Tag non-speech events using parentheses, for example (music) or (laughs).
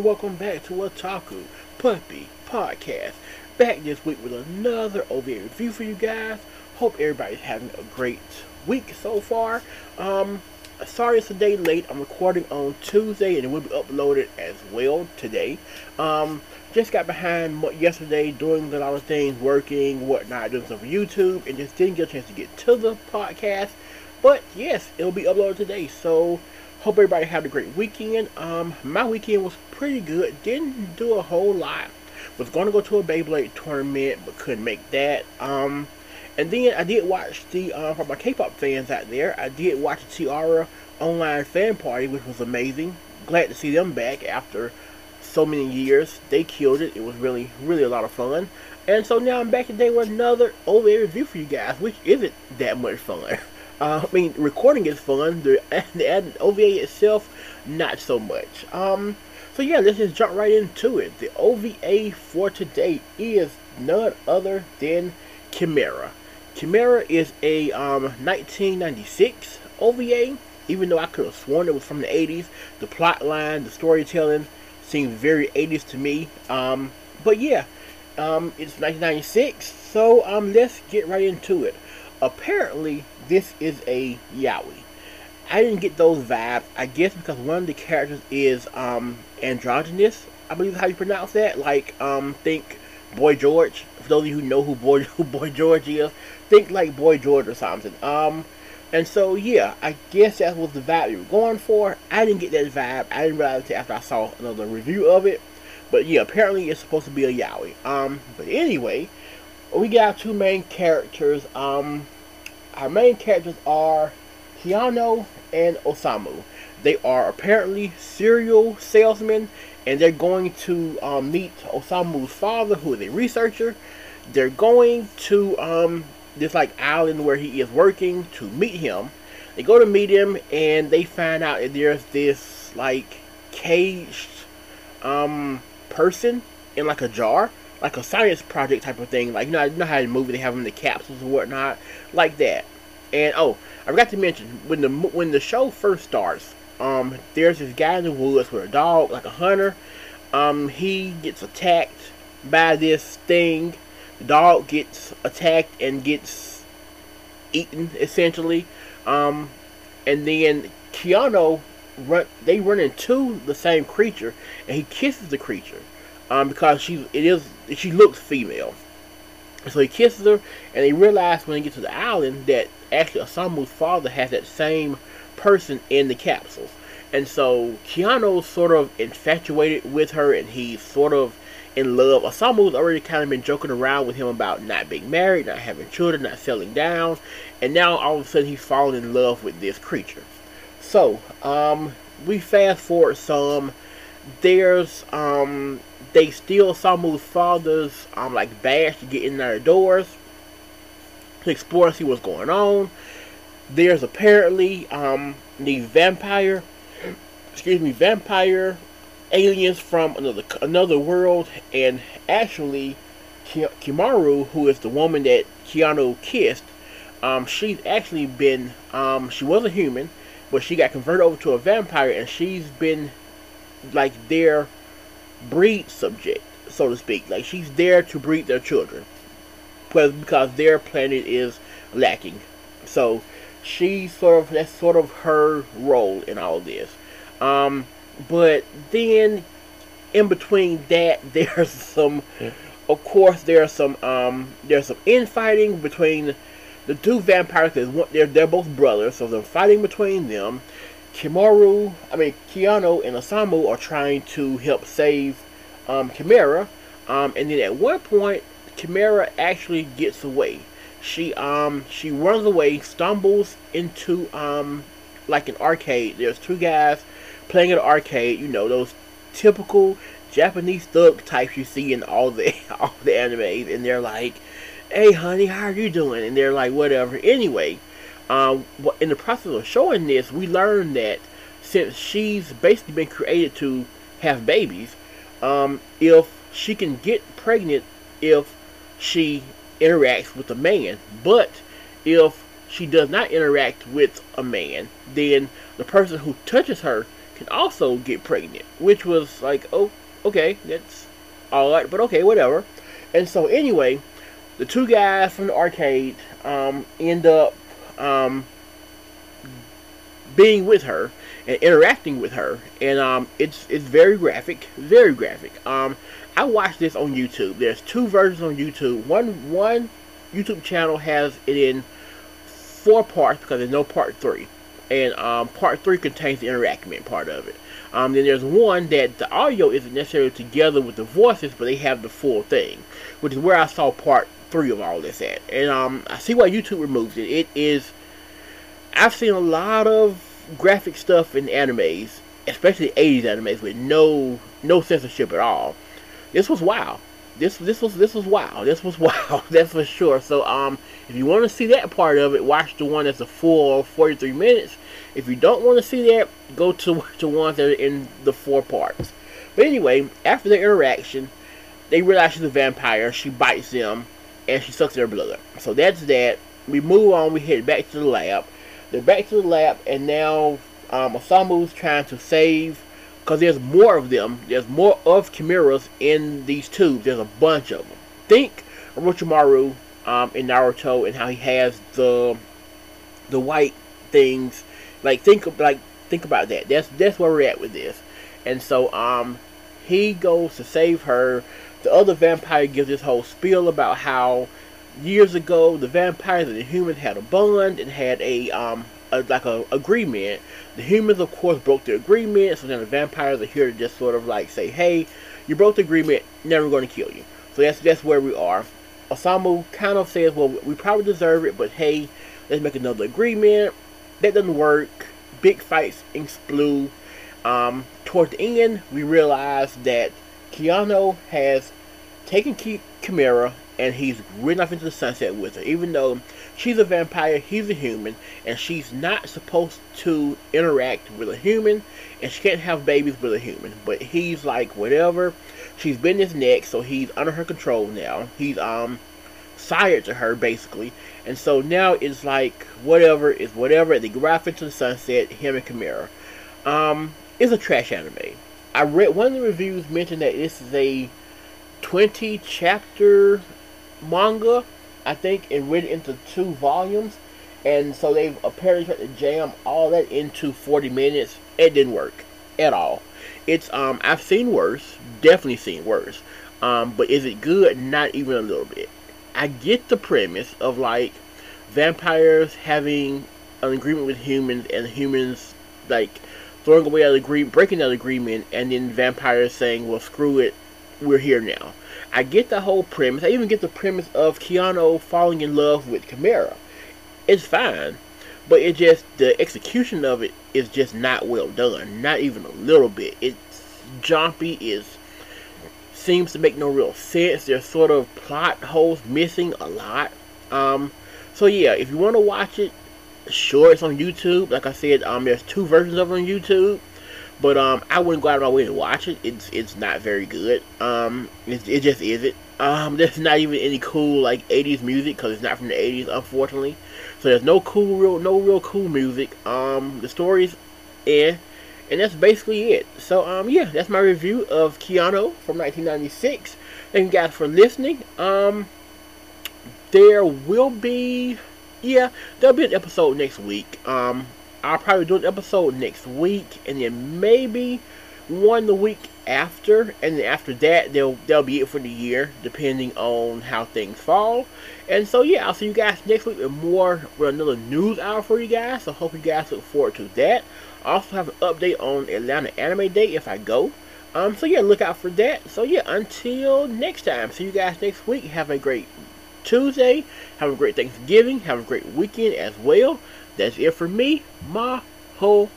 and welcome back to Otaku Puppy Podcast. Back this week with another OVA review for you guys. Hope everybody's having a great week so far. Um, sorry it's a day late. I'm recording on Tuesday and it will be uploaded as well today. Um, just got behind yesterday doing a lot of things, working, whatnot, doing stuff for YouTube, and just didn't get a chance to get to the podcast. But yes, it'll be uploaded today. So Hope everybody had a great weekend. Um, my weekend was pretty good. Didn't do a whole lot. Was going to go to a Beyblade tournament, but couldn't make that. Um, and then I did watch the uh, for my K-pop fans out there. I did watch the T-ara online fan party, which was amazing. Glad to see them back after so many years. They killed it. It was really, really a lot of fun. And so now I'm back today with another OVA review for you guys, which isn't that much fun. (laughs) Uh, I mean, recording is fun. The, (laughs) the OVA itself, not so much. Um, so yeah, let's just jump right into it. The OVA for today is none other than Kimera. Kimera is a um, 1996 OVA. Even though I could have sworn it was from the 80s, the plot line, the storytelling seems very 80s to me. Um, but yeah, um, it's 1996, so um, let's get right into it. Apparently, this is a yaoi. I didn't get those vibes. I guess because one of the characters is um, androgynous. I believe how you pronounce that. Like, um, think Boy George. For those of you who know who Boy (laughs) who Boy George is, think like Boy George or something. Um, and so yeah, I guess that was the vibe you were going for. I didn't get that vibe. I didn't realize it after I saw another review of it. But yeah, apparently it's supposed to be a yaoi. Um, but anyway, we got two main characters. Um, our main characters are Keanu and Osamu. They are apparently serial salesmen, and they're going to um, meet Osamu's father, who is a researcher. They're going to um, this like island where he is working to meet him. They go to meet him, and they find out that there's this like caged um, person in like a jar like a science project type of thing. Like you know, you know how in the movie they have them in the capsules and whatnot, like that. And oh, I forgot to mention when the when the show first starts, um, there's this guy in the woods with a dog, like a hunter. Um, he gets attacked by this thing. The dog gets attacked and gets eaten essentially. Um, and then Keanu run. They run into the same creature, and he kisses the creature um, because she it is she looks female. So he kisses her, and they realize when they get to the island that actually Osamu's father has that same person in the capsule. And so Keanu's sort of infatuated with her, and he's sort of in love. Osamu's already kind of been joking around with him about not being married, not having children, not settling down, and now all of a sudden he's fallen in love with this creature. So, um, we fast forward some. There's um they steal Samu's father's um like badge to get in their doors to explore and see what's going on. There's apparently um the vampire (clears throat) excuse me, vampire aliens from another another world and actually Kimera, who is the woman that Keanu kissed, um, she's actually been um, she was a human, but she got converted over to a vampire and she's been like their breed subject, so to speak. Like she's there to breed their children, because their planet is lacking. So she's sort of that's sort of her role in all this. Um, but then in between that, (laughs) there's some. Of course, there's some um, there's some infighting between the two vampires. They're they're both brothers, so they're fighting between them. Kimaru, I mean Keanu and Osamu are trying to help save um, Kimera, um, and then at one point, Kimera actually gets away. She um she runs away, stumbles into um like an arcade. There's two guys playing at an arcade. You know those typical Japanese thug types you see in all the (laughs) all the animes, and they're like, "Hey, honey, how are you doing?" And they're like, "Whatever." Anyway, um, in the process of showing this, we learned that since she's basically been created to have babies, um, if she can get pregnant if she interacts with a man, but if she does not interact with a man, then the person who touches her can also get pregnant, which was like, oh, okay, that's odd, but okay, whatever. And so anyway, the two guys from the arcade um, end up um, being with her and interacting with her, and um, it's it's very graphic, very graphic. Um, I watched this on YouTube. There's two versions on YouTube. One one YouTube channel has it in four parts because there's no part three, and um, part three contains the enactment part of it. Um, then there's one that the audio isn't necessarily together with the voices, but they have the full thing, which is where I saw part three of all this at. And um, I see why YouTube removes it. It is. I've seen a lot of graphic stuff in animes, especially 80s animes, with no no censorship at all. This was wow. This this was this was wow. This was (laughs) wow. That's for sure. So um, if you want to see that part of it, watch the one that's a full 43 minutes. If you don't want to see that, go to (laughs) the ones that are in the four parts. But anyway, after the interaction, they realize she's a vampire. She bites them, and she sucks their blood. So that's that. We move on. We head back to the lab. They're back to the lab, and now um, Osamu's trying to save, because there's more of them. There's more of chimeras in these tubes. There's a bunch of them. Think Orochimaru um, in Naruto and how he has the the white things. Like think like think about that. That's that's where we're at with this. And so um, he goes to save her. The other vampire gives this whole spiel about how years ago, the vampires and the humans had a bond and had a um a, like a agreement. The humans, of course, broke the agreement, so now the vampires are here to just sort of like say, "Hey, you broke the agreement. Never going to kill you." So that's that's where we are. Osamu kind of says, "Well, we probably deserve it, but hey, let's make another agreement." That doesn't work. Big fights explode. Um, toward the end, we realize that Keanu has taken Kimera and he's ridden off into the sunset with her. Even though she's a vampire, he's a human, and she's not supposed to interact with a human, and she can't have babies with a human. But he's like, whatever. She's been his neck, so he's under her control now. He's um sired to her basically, and so now it's like whatever is whatever. They go off into the sunset, him and Kimera. Um, it's a trash anime. I read one of the reviews mentioned that this is a 20 chapter manga, I think, and written into two volumes. And so they've apparently tried to jam all that into 40 minutes. It didn't work at all. It's um I've seen worse, definitely seen worse. Um, but is it good? Not even a little bit. I get the premise of like vampires having an agreement with humans and humans like throwing away that agreement, breaking that agreement, and then vampires saying, "Well, screw it, we're here now." I get the whole premise. I even get the premise of Keanu falling in love with Kimera. It's fine, but it just the execution of it is just not well done. Not even a little bit. It's jumpy. Is seems to make no real sense. There's sort of plot holes missing a lot. Um, so yeah, if you want to watch it, sure, it's on YouTube. Like I said, um, there's two versions of it on YouTube. But um, I wouldn't go out of my way to watch it. It's it's not very good. Um, it, it just isn't. Um, there's not even any cool like 80s music because it's not from the 80s, unfortunately. So there's no cool, real, no real cool music. Um, the story's eh, and that's basically it. So um, yeah, that's my review of Keanu from 1996. Thank you guys for listening. Um, there will be, yeah, there'll be an episode next week. Um, I'll probably do an episode next week, and then maybe one the week after, and then after that, they'll they'll be it for the year, depending on how things fall. And so yeah, I'll see you guys next week with more with another news hour for you guys. So hope you guys look forward to that. I also have an update on Atlanta Anime Day if I go. Um, so yeah, look out for that. So yeah, until next time, see you guys next week. Have a great Tuesday. Have a great Thanksgiving. Have a great weekend as well. That's it for me. Maho